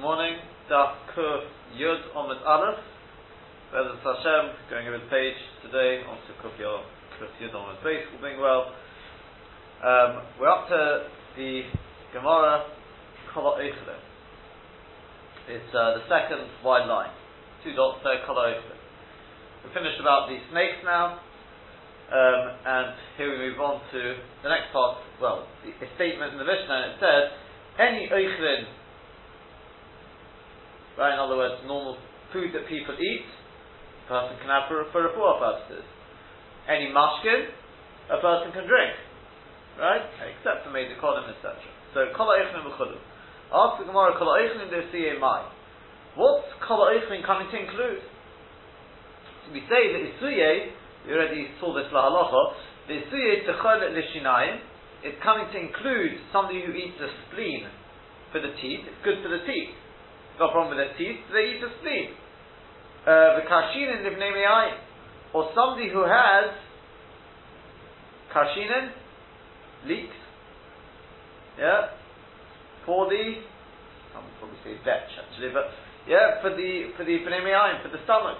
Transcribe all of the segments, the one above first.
Morning. Daf Kuf Yud Omid Aleph. B'ezras Hashem, going over the page today onto Kuf Yud Omid Base, all being well. Um, we're up to the Gemara Kala Eichler. It's uh, the second wide line. Two dots there, Kala Eichler. We finished about the snakes now. Um, and here we move on to the next part. Well, the, a statement in the Mishnah, it says, any Eichlin Right? In other words, normal food that people eat, a person can have for, for refuah purposes. Any mashkin, a person can drink. Right? Except for made kolim, etc. So, kol eichnin v'chudu. Ask the Gemara, kol eichnin de mai. What's kol eichnin coming to include? So we say that isuye, we already saw this lahalacha, the isuye techol lishinayim, it's coming to include somebody who eats a spleen for the teeth, it's good for the teeth got problem with their teeth, they eat spleen. Uh, the kashinin me'ayin. Or somebody who has kashinin, leaks, yeah, for the, I would probably say vetch actually, but yeah, for the, for the bnei for the stomach.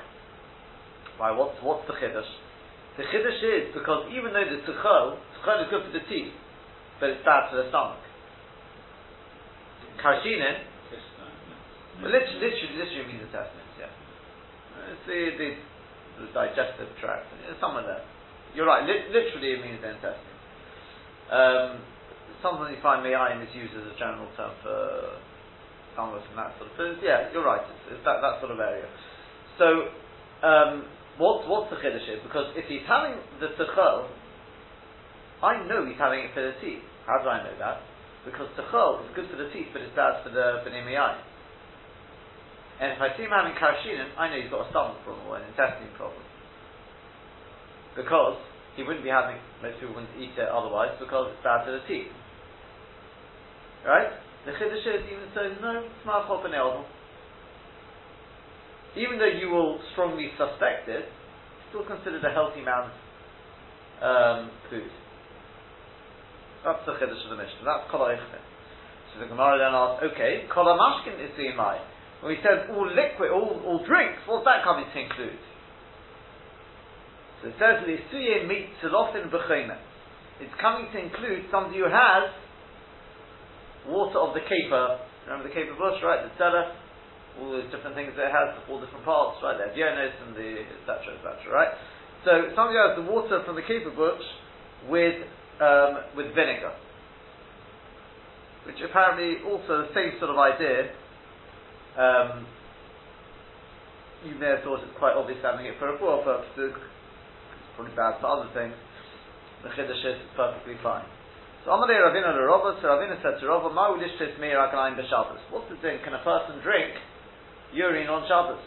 Why, what's, what's the chiddush? The chiddush is because even though the tuchol, tuchol is good for the teeth, but it's bad for the stomach. Kashinin, but literally, literally, literally means intestines, yeah. It's the, the, the digestive tract, somewhere there. You're right, li- literally it means the intestines. Um, sometimes you find me'ayin is used as a general term for fungus and that sort of thing. Yeah, you're right, it's, it's that, that sort of area. So, um, what's, what's the chiddush Because if he's having the tuchel, I know he's having it for the teeth. How do I know that? Because tuchel is good for the teeth, but it's bad for the b'nei and if I see him having karshinin, I know he's got a stomach problem or an intestine problem. Because he wouldn't be having, most people wouldn't eat it otherwise because it's bad to the teeth. Right? The chiddush is even so, no, it's Even though you will strongly suspect it, still considered a healthy man's um, food. That's the chiddush of the Mishnah. That's kol So the Gemara then asks, okay, kol mashkin is the imai. When he says all liquid, all, all drinks, what's that coming to include? So it says Lisuye meat Tzilofin B'chayna. It's coming to include somebody who has water of the caper. Remember the caper bush, right? The cellar, all those different things that it has, all different parts, right? The avionis and the etc. etc. Right? So somebody has the water from the caper bush with um, with vinegar, which apparently also the same sort of idea um, you may have thought it's quite obvious having it for a poor purposes. It's probably bad for other things. The chiddush is perfectly fine. So Amalei Ravina to Rava, so Ravina said to Rava, Ma ulishtis meir akalayim b'Shabbos. What's the thing? Can a person drink urine on Shabbos?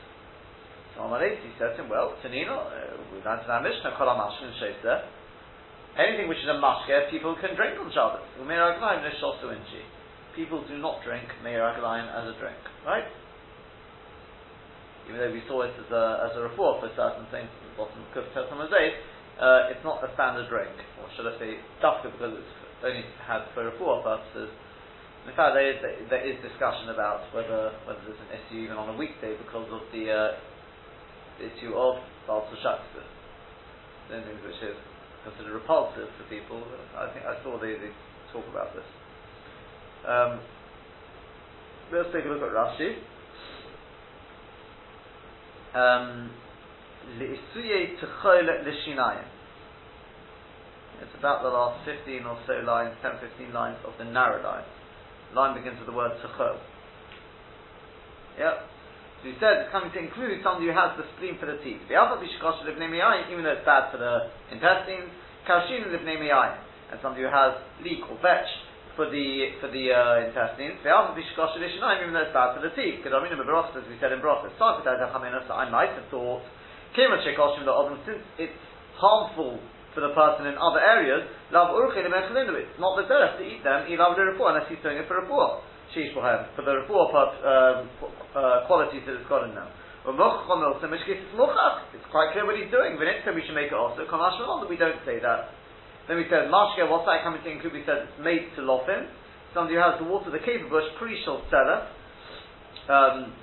So Amalei, he said to him, well, Tanino, uh, we learned in our Mishnah, Kol HaMashkin. Anything which is a mashke, people can drink on Shabbos. Meir akalayim nishosu inchi. People do not drink meir as a drink, right? even though we saw it as a, as a report for certain things at the bottom of Kuf Mosaic, uh, it's not a standard drink, or should I say, dafka because it's only had for report purposes. In fact, there is, there is discussion about whether whether there's an issue even on a weekday because of the, uh, issue of Baal Shaksa. Things which is considered repulsive for people. I think I saw they, they talk about this. Um, let's take a look at Rashi um, it's about the last 15 or so lines, 10, 15 lines of the narrow line. Line begins with the word tchol. Yep. So he said it's coming to include somebody who has the spleen for the teeth. The other Bishkosh Livnemiyai, even though it's bad for the intestines, and somebody who has leak or vetch for the for the uh, intestines. Even though it's bad for the teeth. Because I mean, as we said in Brachas, I might have thought, since it's harmful for the person in other areas, love it's not the derech to eat them, unless he's doing it for report. For the report um, uh, qualities that it's got in them. In it's quite clear what he's doing. But next time we should make it also. We don't say that. Then we said, Mashke, what's that coming to include? We said it's made to lofin. Somebody who has the water, the caper bush, pre-shal seller. um,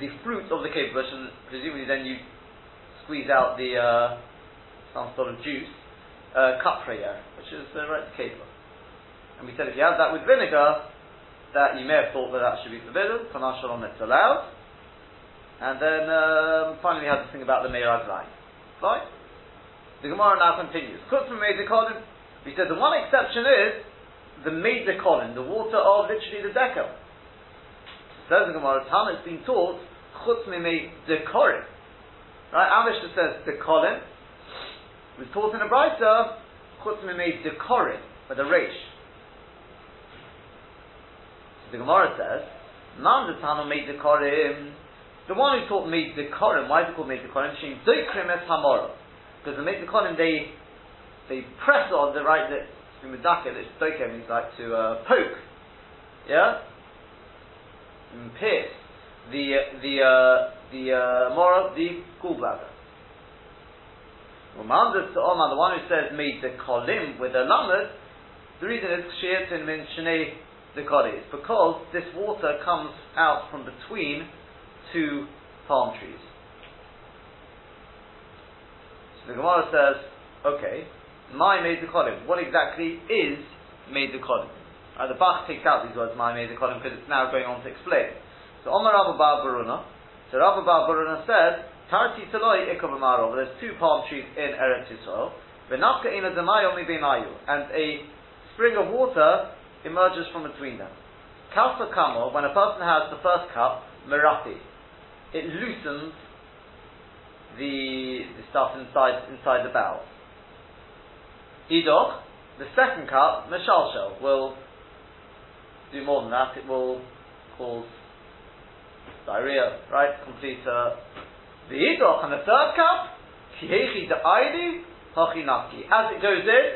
the fruit of the caper bush, and presumably then you squeeze out the uh, some sort of juice, uh, which is the right caper. And we said if you have that with vinegar, that you may have thought that that should be forbidden. Panashalom, it's allowed. And then um, finally we have this thing about the Meirag line. Fine. The Gemara now continues. Chutz from Meidikolim. We said the one exception is the the colin, the water of literally the decal. Says the Gemara, Tana has been taught Chutz Meidikolim. Right? Amishta says Dekolim. It was taught in a Brisa Chutz Meidikolim with a resh. So the Gemara says, Man the Tana Meidikolim. The one who taught me the Korim, why is it called me the Korim? Shem Doikrim es Hamora. Because the Meitzah Korim, they, they press on the right, that in Medaka, that Doikim means like to uh, poke. Yeah? And pierce. The, the, uh, the, uh, Mora, the gallbladder. Umandas to Oman, the one who says made the kolim with a lamed, the reason is sheetin min shnei the is because this water comes out from between two palm trees. The Gemara says, okay, my made the. What exactly is made the? Uh, the Bach takes out these words, my made the because it's now going on to explain. So Omar Rabba Bar Baruna, so Rabba Bar Baruna said, Tarti Taloi Ikabamaro, there's two palm trees in Eretz Yisrael, Benafka Ina Demayo Mi and a spring of water emerges from between them. Kalsa Kamo, when a person has the first cup, Merati, it loosens the, the stuff inside inside the bowel. Idoch, the second cup, Meshalshel, will do more than that. It will cause diarrhea, right? Complete uh, the Idoch, and the third cup, Kihechi Da'idi, Hachinaki. As it goes in,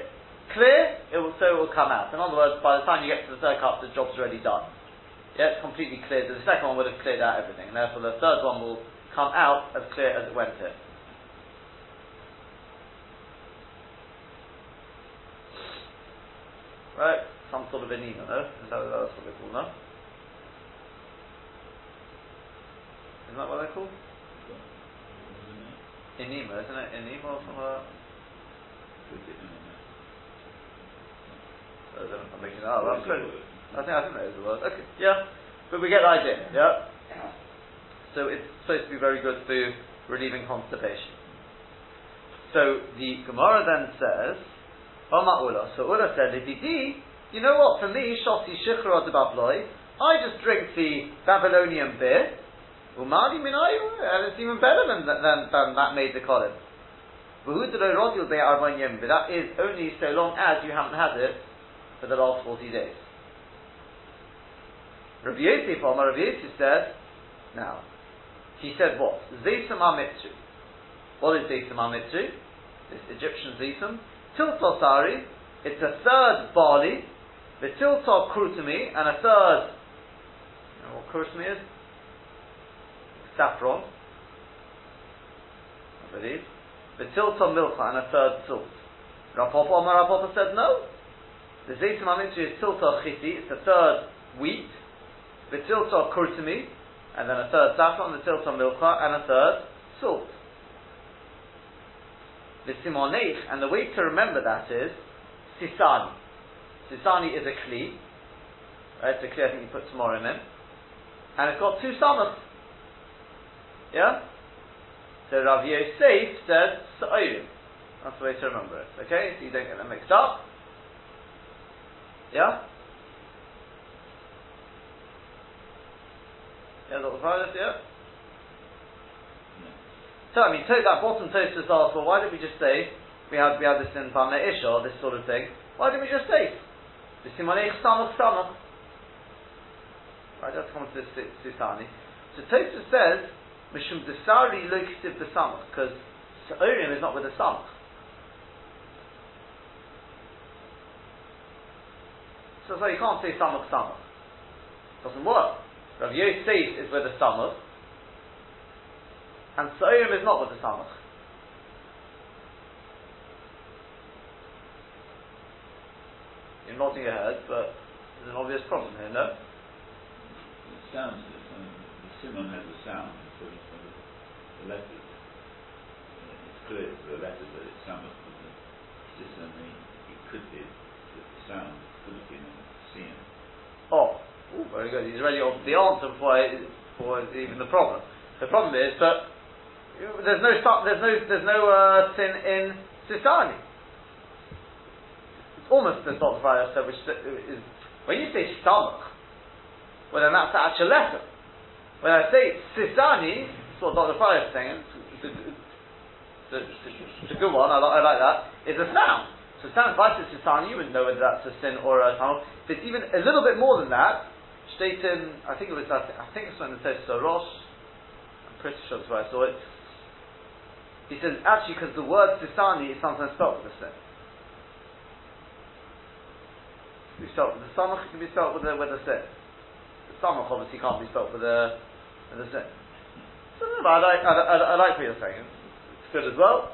clear, it will, so it will come out. In other words, by the time you get to the third cup, the job's already done. Yeah, it's completely clear. The second one would have cleared out everything, and therefore the third one will come out as clear as it went in. Right? Some sort of enema, no? Is that, that's what they call, no? Isn't that what they're called? Enema, isn't it? Enema or something like that? Don't know I'm making that up. I think I that is the word. Okay, yeah, but we get the idea. Yeah. So it's supposed to be very good for relieving constipation. So the Gemara then says, oh, Oma Ula. So Ula you know what? For me, Shoti Shichra Babloi, I just drink the Babylonian beer. Umadi Minayu, and it's even better than, than, than that made the column. But that is only so long as you haven't had it for the last 40 days. Rabbi Yosef, Omar Rabbi Yosef said, now, he said what? Zesam Amitzu. What is Zesam Amitzu? This Egyptian Zesam. Tilto Sari, it's a third barley, the Tilto Krutami, and a third, you know what Krutami is? Saffron, I believe. The Tilto Milcha, and a third salt. Rapapa, Omar Rapapa said no. The Zesam Amitzu is Tilto Chiti, it's a third wheat, the tilta kurtumi, and then a third saffron, the tilta milcha, and a third salt. The simonech, and the way to remember that is sisani. Sisani is a kli, right? It's a kli I think you put tomorrow in, and it's got two summers. Yeah? So Rav Yosef says sa'orim. That's the way to remember it. Okay? So you don't get them mixed up. Yeah? Yeah, the yeah? So I mean, take that bottom toast just asked, well, why didn't we just say we have we have this in Bameh Isha, this sort of thing? Why didn't we just say the Simonech Samach Samach? Right, let's come to this Sisani. So Tosa says Mishum Desari Lokitiv the Samach because Sa'orim is not with the Samach. So, so you can't say Samach Samach. Doesn't work. Rav Yosef is with the Samach, and Sa'im is not with the Samach. You're nodding your head, but there's an obvious problem here, no? It sounds, um, the simon has a sound, so the letters, it's clear the letters that it's samach, but the system, it could be, the sound could have been. Oh, Ooh, very good. He's already on the answer before, before even the problem. The problem is that there's no there's no there's no uh, sin in Sisani. It's almost the sort of which is when you say stomach, well then that's the actual letter. When I say Sisani, that's what Dr. Fire is saying. It's a, good one. I, I like that. It's a sound. So sound like Sisani, you wouldn't know whether that's a sin or a tunnel. If it's even a little bit more than that, I think it was, I think it's when it says Sarosh, I'm pretty sure that's where I saw it. He says, actually, because the word Sisani is sometimes spelled with a sin. Be spelled with the samach, it can be spelled with a, with a sin. The samach obviously can't be spelled with a, with a sin. So, no, I like, I, I, I like what you're saying. It's good as well.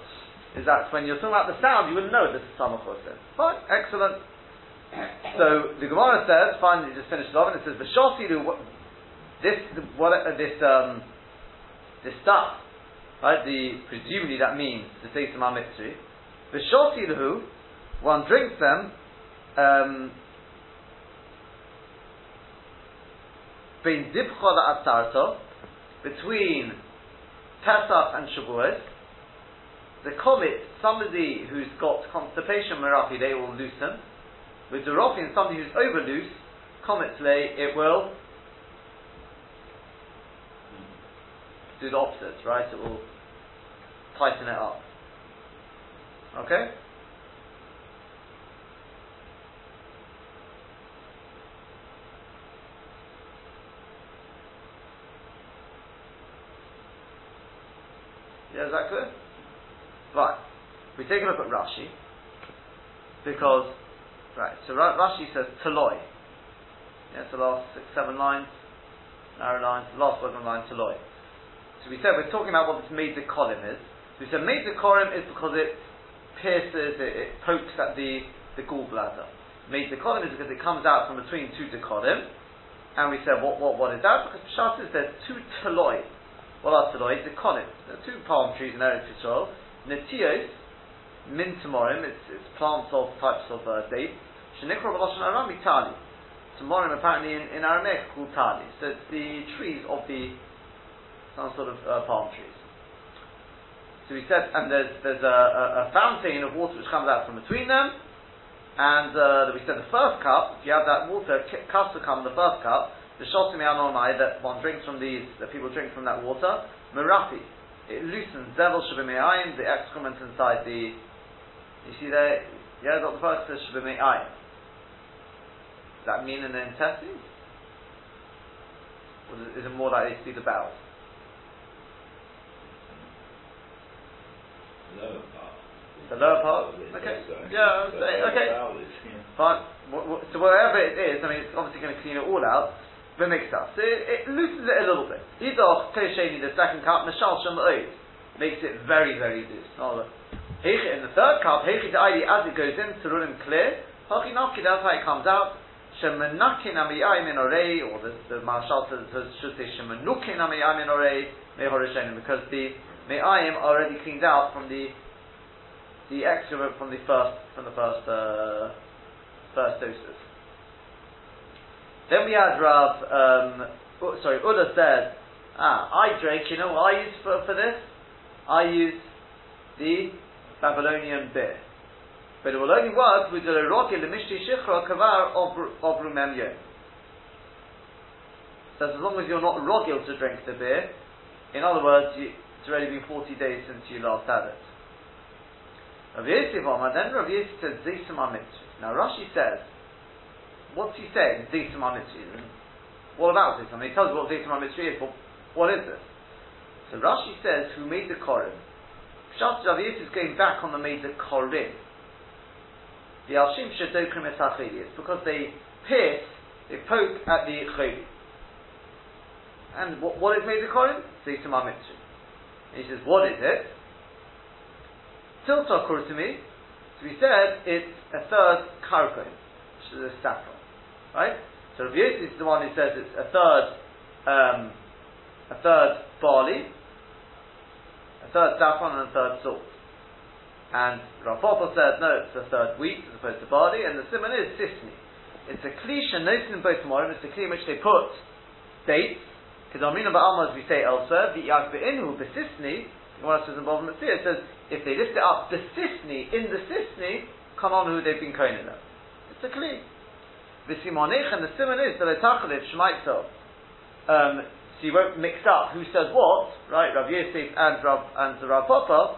Is that when you're talking about the sound, you wouldn't know this is samach or sin. Fine, excellent. So the Gemara says, finally, just finished off, and it says the shosilu. This what uh, this um, this stuff, right? The presumably that means the seisim mitzri. The shosilu, one drinks them. Um, between Pesach and Shavuot, the comet, somebody who's got constipation merafi, they will loosen. With the Rofin, somebody who's over loose, lay, it will do the opposite, right? It will tighten it up. Okay? Yeah, is that clear? Right. We take a look at Rashi because Right, so Rashi says Taloi. Yeah, the last six, seven lines, narrow lines, the last bottom line, Taloi. So we said we're talking about what this the column is. So we said the column is because it pierces, it, it pokes at the, the gallbladder. The column is because it comes out from between two decolim. And we said, what, what, what is that? Because Pshat says there's two taloi. What are taloi? Column. There are two palm trees in Eretz Yisrael. Netios, Mintamorim, it's, it's plants of types of uh, dates. Shenikra B'Lashon Aram Tali. Tamorim apparently in, in Aramaic called Tali. So it's the trees of the, some sort of uh, palm trees. So we said, and there's, there's a, a, a, fountain of water which comes out from between them, and uh, we said the first cup, if you have that water, cups to come, the first cup, the shosim that one drinks from these, that people drink from that water, merafi, it loosens zevel shabimayim, the excrement inside the you see there, yeah, got the first says Shabbat Ayin. Does that mean in the intestines? Or is it more likely to be the bowels? Lower part. The lower part? Okay. Yeah, okay. Fine. So whatever it is, I mean, it's obviously going to clean it all out. But makes sense. So it, it loosens it a little bit. Idoch Tosheni, the second cup, Mashal Shem makes it very, very loose. Oh, In the third cup, Heichi Da'idi, as it goes in, Tzurulim clear, Hachinaki, that's how it comes out. Shemenakin Amiyai Min Orei, or the, the Maharshal says, should say Shemenukin Amiyai Min Orei, Mehorishenim, because the Me'ayim are already cleaned out from the the excrement from the first from the first uh, first doses. Then we had Rav, um, oh, sorry, Uda said, ah, I drink, you know what I use for, for this? I use the Babylonian beer. But it will only work with the Roki Lemishti Shichra Kavar of Rumem Yom. So as long as you're not rogil to drink the beer, in other words, you, it's already been 40 days since you last had it. Rav Yosef Omar, then Rav Yosef said Zisama Now Rashi says, what's he saying? What about this? I mean, he tells you what Mitzvah is, but what is this? So Rashi says, who made the Korim? Pshat Rav is going back on the Meda Korim. The Alshim Shadokrim. It's because they pierce, they poke at the Choli. And what, what is Meda Korim? Seisim HaMitzri. He says, what is it? Tilta Kurtumi. So we said it's a third Karkoim, which is a saffron. Right? So Rav is the one who says it's a third um, a third barley, a third saffron, and a third salt. And Papa said, no, it's a third wheat as opposed to barley, and the simon is sisni. It's a cliche, noted in both Morim, it's a cliche in which they put dates, because Amrina Ba'alma, as we say elsewhere, the Yag Be'inhu, Besisni, one says in Bob Mitzvah, it says, if they lift it up, the Sisni, in the Sisni, come on who they've been koining them. It's a kli. V'simonech, and the simon is, the letachalev, shmaitzo. Um, so you won't mix up who says what, right? Rav Yosef and Rav, and Rav Papa,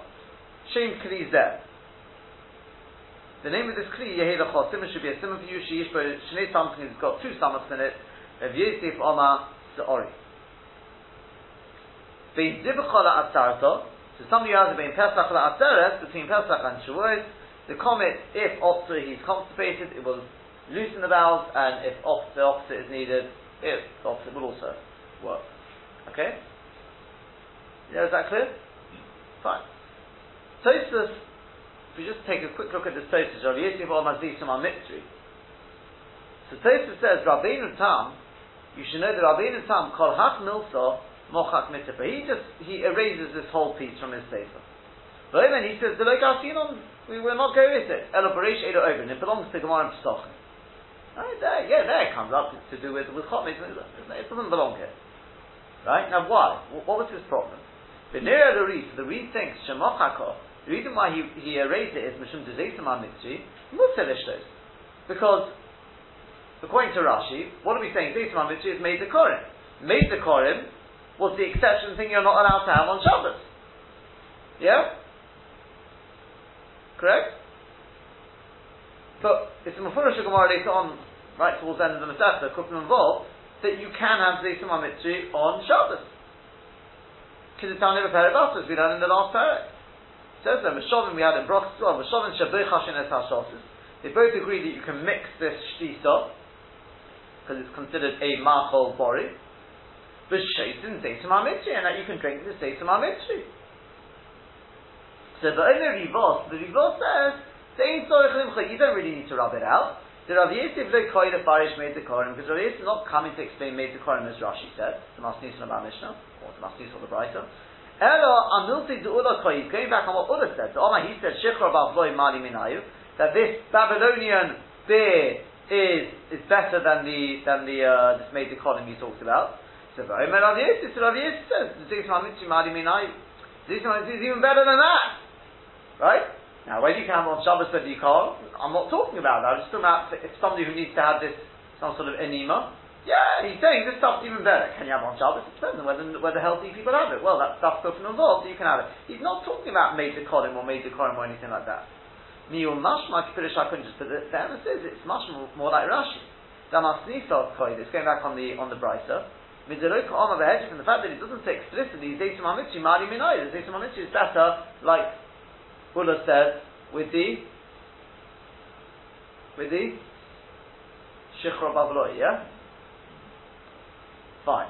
Shem Kli there. The name of this Kli, Yeheda Chosim, should be a simon for you, Sheish, but Shnei something has got two summits in it, Rav Yosef Oma Se'ori. Ve'zibchola Atzarto, so somebody has been Pesach La'atzeres, between Pesach and Shavuot, the comet, if opposite he's constipated, it will loosen the bowels, and if off, the opposite is needed, if the opposite will also work. Okay? Yeah, is that clear? Fine. Tosus, if we just take a quick look at this Tosus, Rav Yosef or Mazisum on Mitzri. So Tosus says, Rabbeinu Tam, you should know that Rabbeinu Tam, Kol Hach Milsa, Mochak Mitzvah. He just, he erases this whole piece from his Sefer. But then he says, we will not go with it. Elo Barish Edo Oven. It belongs to Gemara and Pesachim. Right there, yeah, there it comes up to do with with Chotmis. It doesn't belong here. Right now, why? What was his problem? The Nira the Reed, the Reed thinks Shemochako. The reason why he, he erased it is Mishum Dezeisamah Mitzri, Mutzelishtos. Because, according to Rashi, what are we saying? Dezeisamah Mitzri is made the Korim. Made the Korim was the exception thing you're not allowed to have on Shabbos. Yeah? Correct? But it's a Mefurish Gemara later on, right towards the end of the Masechta, Kufim involved, that you can have Zaysim Mitzri on Shabbos. Because it's only a pair of as we learned in the last parak. Says there, Meshovim we had in Broch as well, Meshovim Shabei Chashin Es HaShosis. They both agree that you can mix this shtisa, because it's considered a machol bori, but shaitin Zaysim Mitzri, and that you can drink the Zaysim Mitzri. So the only Rivos, the Rivos says, you don't really need to rub it out. The Rav Yosef lo koy the Farish made the Korim, because Rav Yosef is not coming to explain made the Korim as Rashi said, the Masnis of Mishnah, or the Masnis of the Breita. Elo Amilti Ula koy, going back on what Ula said, so Omar he said, Shikra Bavloi Mali Minayu, that this Babylonian beer is, is better than the, than the, uh, this made the Korim he talks about. So Rav Yosef, Rav Yosef says, the Zis Mamitzri Mali Minayu. Zis is even better than that. Right? Now, whether you can have on Shabbos, whether you can't, I'm not talking about that. I'm just talking about if somebody who needs to have this, some sort of enema. Yeah, he's saying this stuff's even better. Can you have on Shabbos? It depends on whether, whether healthy people have it. Well, that stuff's from involved, so you can have it. He's not talking about major kolim or major kolim or anything like that. Miyul mashma kipirish hakun just, but the, the emphasis is much more, like Rashi. Damas nisov koid, it's going back on the, on the Breita. Midzeroi ka'ama v'hedge, from the fact that it doesn't say explicitly, Zaytum HaMitzri, Mari Minai, the Zaytum HaMitzri is better, like Buddha said with the with the Shichra Babloi, yeah? Fine.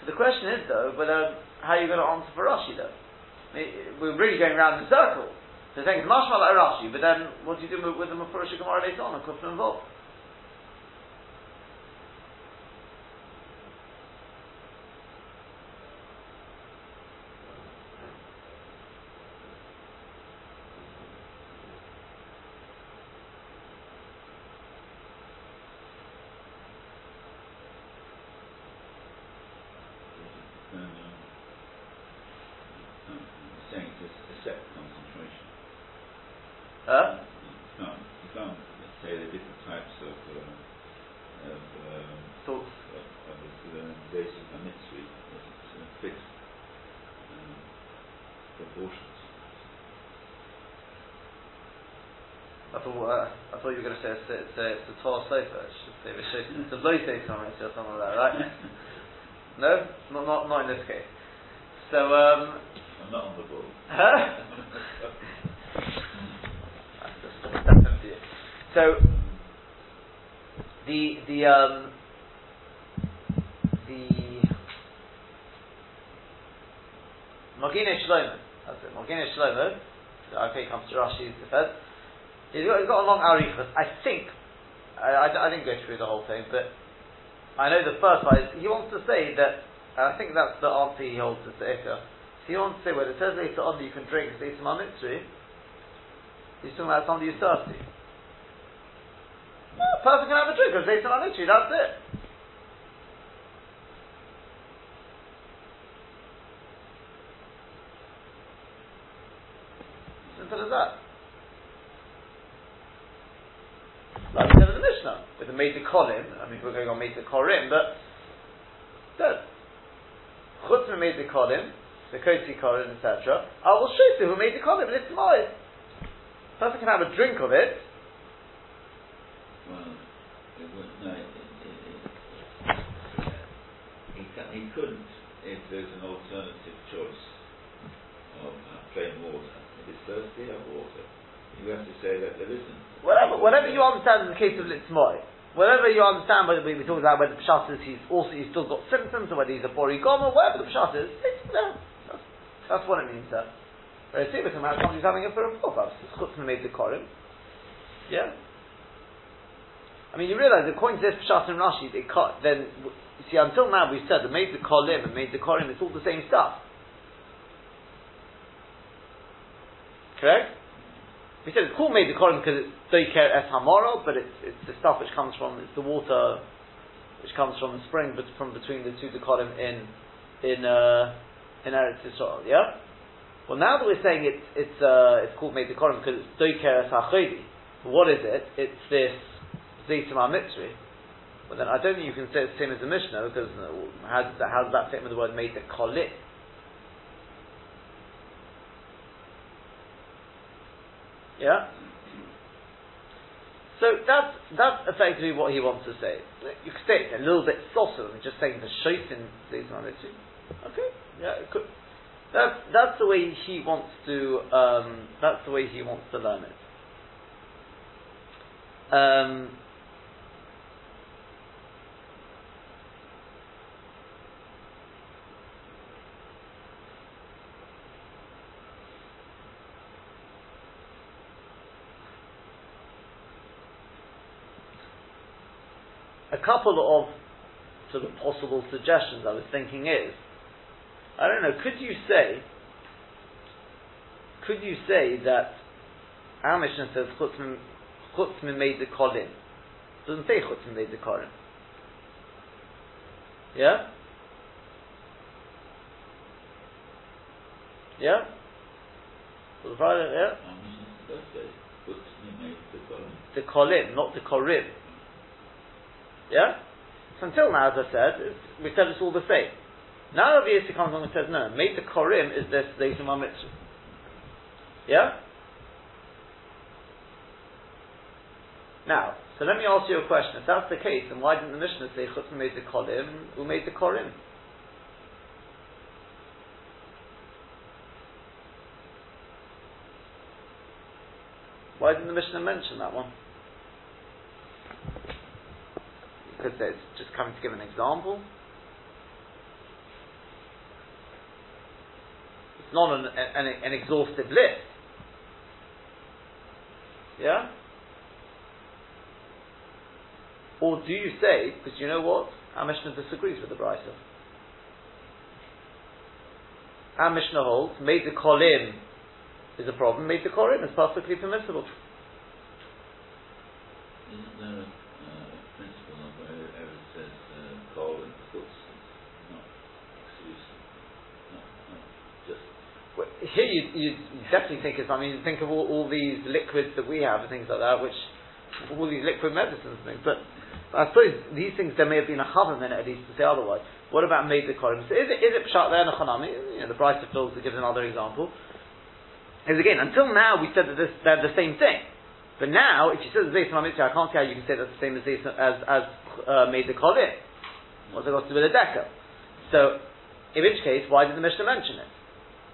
So the question is though, whether how are you going to answer for Rashi though? I mean, we're really going around in circles. So saying it's mashmal like Rashi, but then what do you do with the Mefurish Gemara later on? A couple involved. Thought uh, I thought you were going to say it's, it's, a, it's a tall sofa. It's a low something or something like that, right? no, not, not not in this case. So um, I'm not on the ball. so the the um, the Maginei Shlomo. That's it. Maginei Shlomo. Think comes to defense. He's got, he's got a long arichas. I think, I, I, I, didn't go through the whole thing, but I know the first part is he wants to say that And I think that's the answer he holds to the. So he wants to say, when it says later on that you can drink Zayt Mitzri, he's talking about somebody who's thirsty. Yeah, a person can have a drink of Zayt Mitzri, that's it. Simple as that. Like we said in the Mishnah, with the Meta Kolim, I mean, we're going on Meta Korim, but that Chutz made the kolim, the koti kolim, etc. I will show you who made the kolim, and it's mine. Person can have a drink of it. Well, it would, no, he couldn't if there's an alternative choice of uh, plain water. If it's thirsty, have water. You have to say that there isn't. Whatever, whatever you understand in the case of Litzmoy, whatever you understand, whether we, we talk about whether the pshat is he's also he's still got symptoms, or whether he's a borigoma, whatever the pshat is, it's, that's, that's what it means there. Whereas here we're talking about somebody who's having it for a full it's chutz made the korim. Yeah. I mean, you realise according to this pshat and Rashi, they cut. Then see, until now we've said that made the kolim and made the korim, it's all the same stuff. Correct. We said it's called made the korim because it's doiker es hamoro, but it's, it's the stuff which comes from it's the water which comes from the spring, but from between the two dekorim in in uh, in Eretz Yisrael. Yeah. Well, now that we're saying it's it's uh, it's called made the korim because it's doiker es hachodi. What is it? It's this zeitim mitzri. Well, then I don't think you can say it's the same as the Mishnah because uh, how does that, how does that fit with the word made the kolit? Yeah? So that's, that's effectively what he wants to say. You could say it a little bit softer than just saying the shaitin says Okay, yeah, it could. That's, that's the way he wants to, um, that's the way he wants to learn it. Um, couple of sort of possible suggestions I was thinking is, I don't know, could you say, could you say that our Mishnah says chutzmin made the kolim? doesn't say chutzmin made the kolim. Yeah? Yeah? yeah? The kolim, not the korim. Yeah? So until now, as I said, we said it's all the same. Now Rabbi Yissi comes along and says, no, make the Korim is this Zeitim Mitzri. Yeah? Now, so let me ask you a question. If that's the case, then why didn't the Mishnah say Chutz made the Kolim, who made the Korim? Why didn't the Mishnah mention that one? Because it's just coming to give an example. It's not an, an, an exhaustive list. Yeah? Or do you say, because you know what? Our Mishnah disagrees with the Brisa. Our Mishnah holds, made the kolim is a problem, made the kolim is perfectly permissible. Here you, you definitely think it's, I mean, think of all, all these liquids that we have and things like that, which, all these liquid medicines and things, but, I suppose these things, there may have been a half a minute at least to say otherwise. What about made the? So is it, is it pshat there, nechanami? You know, the Brisa fills to give another example. Is again, until now we said that this, they're the same thing. But now, if you say the Zayt Mitzri, I can't see how you can say that's the same as as, as uh, made the kolim. What's it got to do with a decker? So, in which case, why did the Mishnah mention it?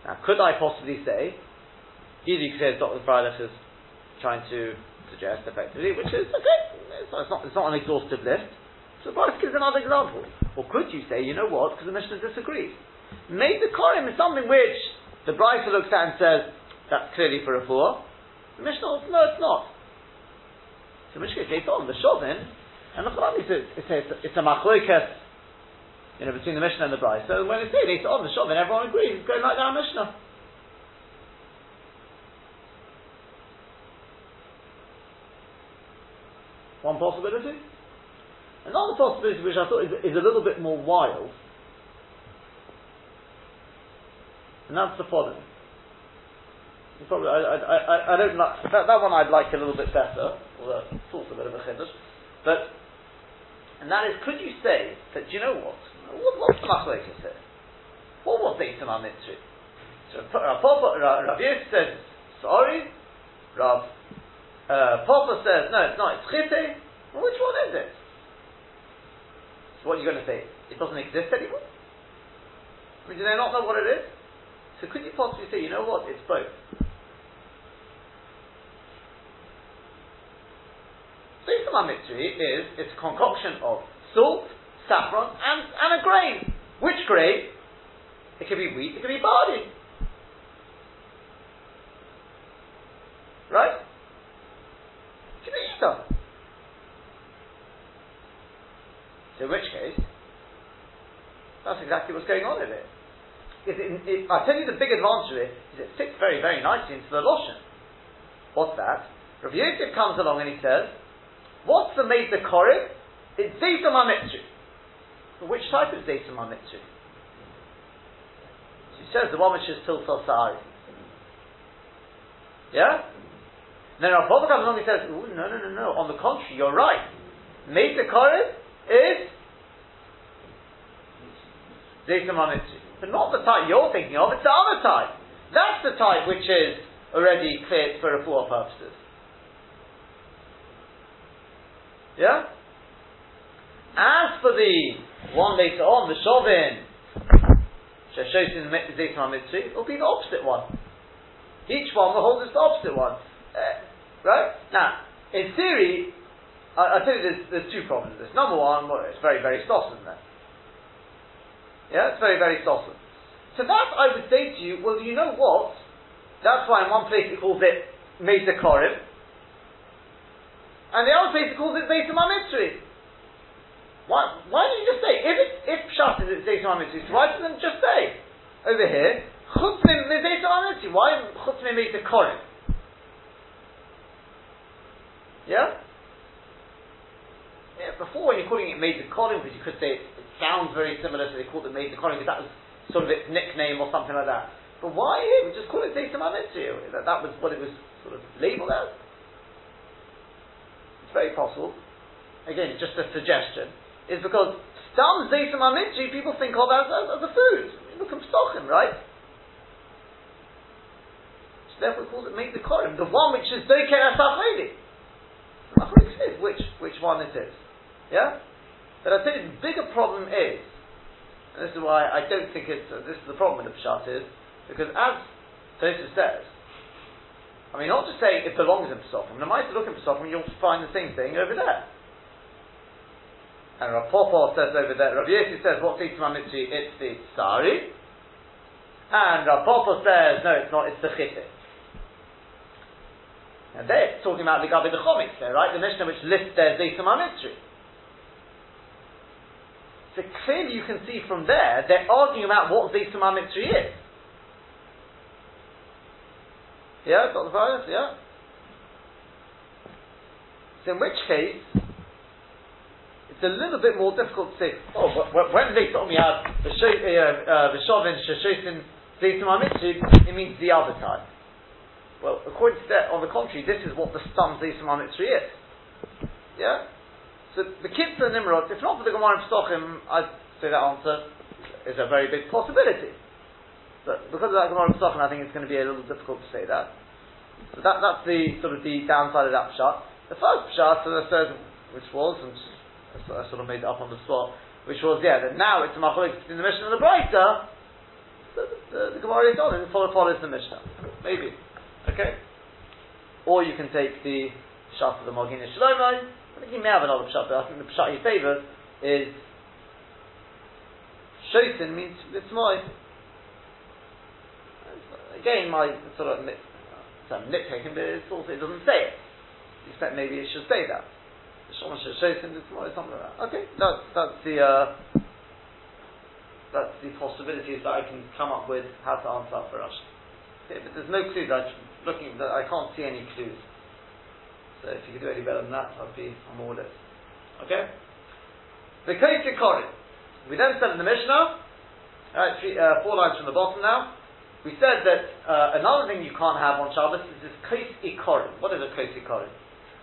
Now, could I possibly say, either you could say Dr. Freilich is trying to suggest effectively, which is okay, it's not, it's not, it's not an exhaustive list. So Barak gives another example. Or could you say, you know what, because the Mishnah disagrees. Made the Korim is something which the Brisa looks at and says, that's clearly for a four. The Mishnah says, no, it's not. So case, they told the Shovin, and the Quran says, it's, it's, it's a machloikas you know, between the Mishnah and the Bride. So when it's later on oh, the Shovin, everyone agrees it's going like our Mishnah. One possibility. Another possibility, which I thought is, is a little bit more wild, and that's the following. Probably, I, I, I, I don't like that, that, one. I'd like a little bit better, although it's also a bit of a chiddush. But and that is, could you say that? Do you know what? What what's the machlokes here? What was Eitam Mitzri? So Rav Rav Yosef says sorry. Rav uh, Papa says no, it's not. It's chite. Well, which one is it? So what are you going to say? It doesn't exist anymore? I mean, do they not know what it is? So could you possibly say, you know what, it's both? Sesama Mitzri is, it's a concoction of salt, saffron, and, and a grain. Which grain? It could be wheat, it could be barley. Right? It could be either. So in which case, that's exactly what's going on in it. it, it I tell you the big advantage of it is it fits very, very nicely into the Loshen. What's that? Rav Yosef comes along and he says, what's the made the Korib? It's Zeitum HaMitzri. Which type of Zeitum HaMitzri? She says the one which is Tiltal Sa'ari. Yeah? then our Papa comes along and says, no, no, no, no. On the contrary, you're right. Made Korib is Zeitum But not the type you're thinking of, it's the other type. That's the type which is already cleared for refuah purposes. Yeah? As for the one later on, the Shovin, Sheshosin Zeitum Mitzri, will be the opposite one. Each one will hold the opposite one. Uh, right? Now, in theory, I, I tell you there's, there's two problems with this. Number one, well, it's very, very stossen there. Yeah, it's very, very stossen. So that I would say to you, well, you know what? That's why in one place it calls it Mesa Korib, and the other place it calls it Zeitum Mitzri. Why, why don't you just say, if it, if Pshat is Zeitum Mitzri, so why doesn't just say, over here, Chutzmim Zeitum Mitzri, why Chutzmim Mesa Korib? Yeah? Yeah, before when you're calling it Made the Kolim, because you could say it, it, sounds very similar, so they called it Made the Kolim, because that was sort of its nickname or something like that. But why here? We just call it Zeitum HaMitzri. That, that was what it was sort of labeled as. It's very possible. Again, it's just a suggestion. Is because Stam Zeitum HaMitzri people think of as, as, as a food. Look at Stochim, right? So therefore calls it Made the Kolim. The one which is Doker Asachedi. Which, which one it is. Yeah? But I think the bigger problem is, and this is why I don't think it's, uh, this is the problem with the Pshat is, because as Tosfos says, I mean, not just say it belongs in Pesachim. The might look in Pesachim, you'll find the same thing over there. And Rav Popo says over there, Rav Yossi says, what's Yitzma Mitzri? It's the Sari. And Rav Popo says, no, it's not, it's the Chitik. And they're talking about the Gabi the Chomics there, eh, right? The Mishnah which lists their Zeitum HaMitzri. So clearly you can see from there, they're arguing about what Zeitum HaMitzri is. Yeah, got the bias, yeah? So in which case, it's a little bit more difficult to say, oh, when they told me out the uh, uh, Sheshosin, Zeitum HaMitzri, it means the other type. Well, according to that, on the contrary, this is what the stum HaMitzri is. Yeah? So the Kitzur Nimrod, if not for the Gemara in Psochim, I'd say that answer is a very big possibility. But because of that Gemara in Psochim, I think it's going to be a little difficult to say that. So that, that's the sort of the downside of that pshat. The first pshat, as I said, which was, and I sort of made it up on the spot, which was, yeah, that now it's a macholik between the Mishnah and the Breita, the, the, the Gemara is on and follow, follows the Mishnah. Maybe. Okay? Or you can take the Pshat of the Mogin Shlomo. I think he may have another Pshat, but I think the Pshat he favours is Shosin means Litzmoy. Again, my sort of some uh, nitpicking, but it's also, it doesn't say it. Expect maybe it should say that. Shosin Litzmoy, something like that. Okay, that's, that's the, uh, the possibilities that I can come up with how to answer for us. Okay, but there's no clues. I'm looking, I can't see any clues. So if you could do any better than that, I'd be on all this. Okay? The Kosi Korin. We then said in the Mishnah, right, three, uh, four lines from the bottom now, we said that uh, another thing you can't have on Shabbos is this Kos Ikorim. What is a Kos Ikorim?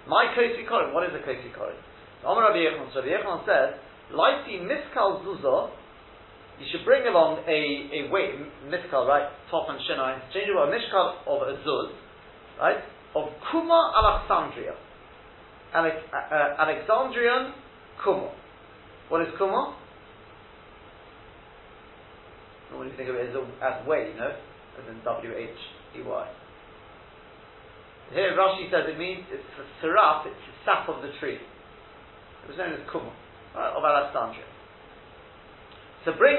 My Kos Ikorim, what is a Kos Ikorim? Amar Rabbi Yechon, Rabbi Yechon says, Laiti Miskal Zuzah, you should bring along a, a weight, miskal, right, top and shinai, interchangeable, a mishkal of a zuz, right, of Kuma Alexandria. Alex, uh, uh, Alexandrian Kuma. What is Kuma? Normally you think of it as, a, as way, you know, as in W-H-E-Y. Here Rashi says it means it's a seraph, it's the sap of the tree. It was known as right, of Alexandria to bring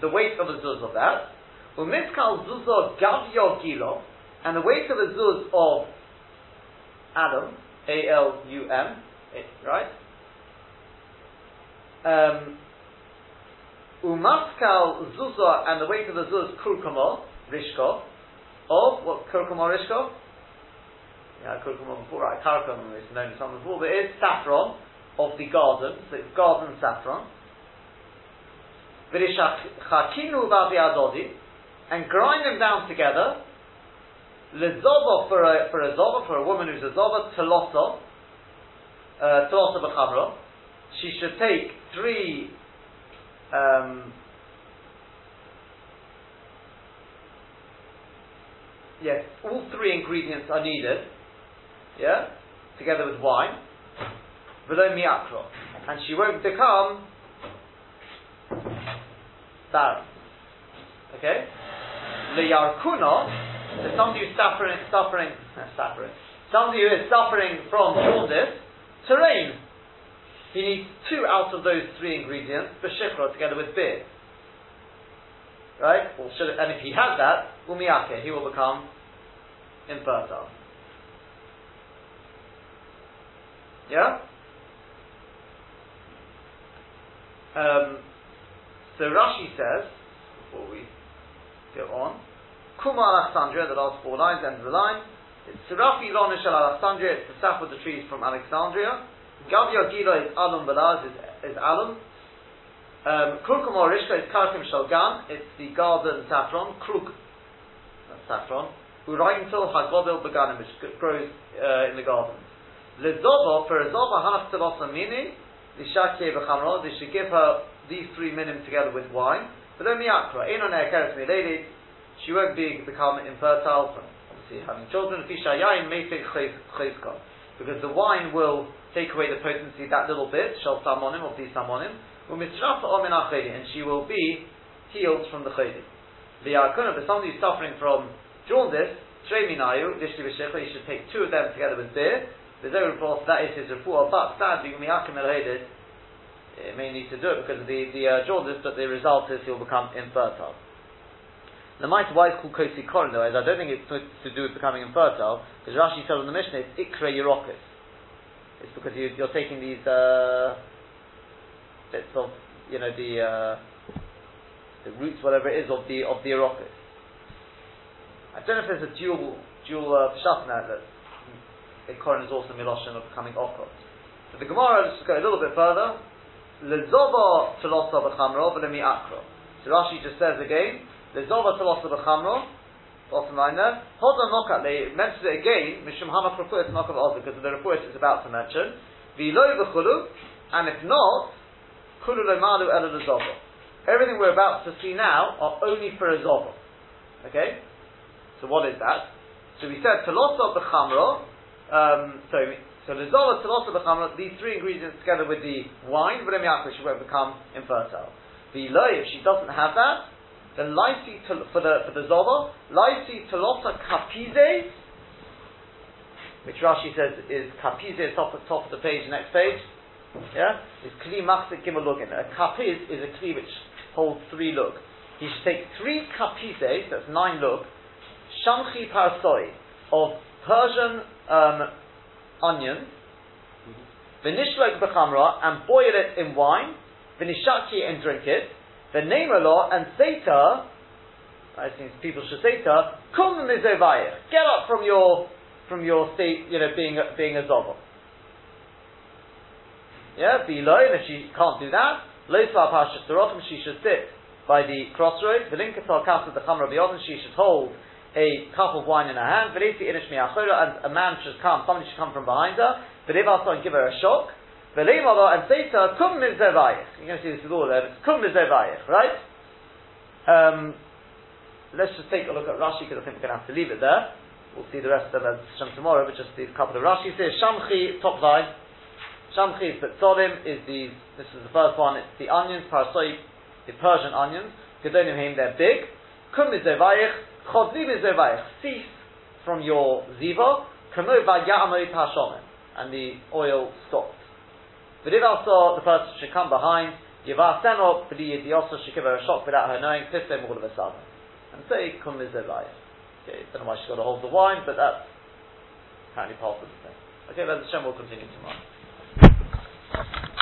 the weight of a zuz of that, umitkal zuzah gavyo gilo, and the weight of a zuz of alum, A-L-U-M, right? Um, umaskal zuzah, and the weight of a zuz kurkuma, rishko, of, what, kurkuma rishko? Kurkuma before, right, kurkuma is known as something before, but it is saffron of the garden, so it's garden saffron and grind them down together. Lezova for a for a zova for a woman who's a zova telosa uh, telosa b'chamra. She should take three. Um, yes, all three ingredients are needed. Yeah, together with wine. Miakro, and she won't become barren. Okay? Leyarkuna, so somebody who's suffering, suffering, suffering, somebody who is suffering from jaundice, terrain. He needs two out of those three ingredients, b'shikra, together with beer. Right? Should, and if he has that, umiyake, he will become infertile. Yeah? Um, so Rashi says, before we go on, Kuma Alexandria, the last four lines, end of the line. It's Serafi Lonish al Alexandria, it's the sap of the trees from Alexandria. Gavya Gila is Alum Balaz, is, is Alum. Um, Krukum or is Karkim Shalgan, it's the garden saffron. Kruk, that's saffron. Uraintel Hagodel Beganim, which grows uh, in the gardens. Lizova, for a Zova, Hanach Tevasa Mini, Lishakye Bechamro, they should give her these three minim together with wine. But then miyakra, in on lady, she won't be become infertile from obviously having children. Fisha Yain may take Cheskon, because the wine will take away the potency that little bit, shall samonim of these samonim, and she will be healed from the yakuna, but somebody who's suffering from jaundice, Shreminayu, Dishli V'Shecha, you should take two of them together with beer. There's no report that is his refuah, but sadly, Miyakim El it may need to do it because of the, the uh, jaundice, but the result is he'll become infertile. The might why it's called kosi korin though is I don't think it's to, do with becoming infertile because Rashi said in the Mishnah it's ikra yerokis. It's because you, are taking these uh, bits of you know the uh, the roots whatever it is of the of the yerokis. I don't know if there's a dual dual uh, that that korin is also miloshin of becoming okot. So the Gemara let's go a little bit further. Lezova telosa b'chamro v'lemi akro. So Rashi just says again, Lezova telosa b'chamro, bottom line there. Hold on, knock They mentions it again, mishum hamach refuah knock of because of the refuah is about to mention. V'lo v'chulu, and if not, kulu lemalu elu lezova. Everything we're about to see now are only for a zova. Okay? So what is that? So we said telosa b'chamro, um, so so the zola telosa b'chamra, these three ingredients together with the wine, but in she won't become infertile. The if she doesn't have that, then lysi for the for the zola, lysi telosa kapize, which Rashi says is kapize top of top of the page, next page. Yeah, is kli machzik gimel lugin. A kapiz is a kli which holds three lug. He should take three kapizes, that's nine lug, shamchi parsoi of Persian um, onions, v'nishlok b'chamra, and boil it in wine, v'nishaki and drink it, lot and Seta, I think people should say Kum mizovayich, get up from your from your state, you know, being being a zobo. Yeah, be low, and if she can't do that, low pasha she should sit by the crossroads. The linkatar kaf of the chamra she should hold a cup of wine in her hand. And a man should come, somebody should come from behind her. and give her a shock. And say to her, kum mizevayich. You're going to see this with all of them. Kum mizevayich, right? Um, let's just take a look at Rashi because I think we're going to have to leave it there. We'll see the rest of them tomorrow, but just a couple of Rashi says Shamchi top line. Shamchi is Betzolim is the this is the first one. It's the onions parasoi, the Persian onions. Gedonim they're big. Kum mizevayich Chodzi b'zevayich, cease from your ziva, kamo v'ya'amoy ta'ashomen, and the oil stopped. V'div also, the person should come behind, Yivah Seno, B'di Yidiosa should give her a shock without her knowing, Pisem all of a sudden. And say, Kum b'zevayich. Okay, don't know why she's got to hold the wine, but that's apparently part of the thing. Okay, then the Shem will continue tomorrow.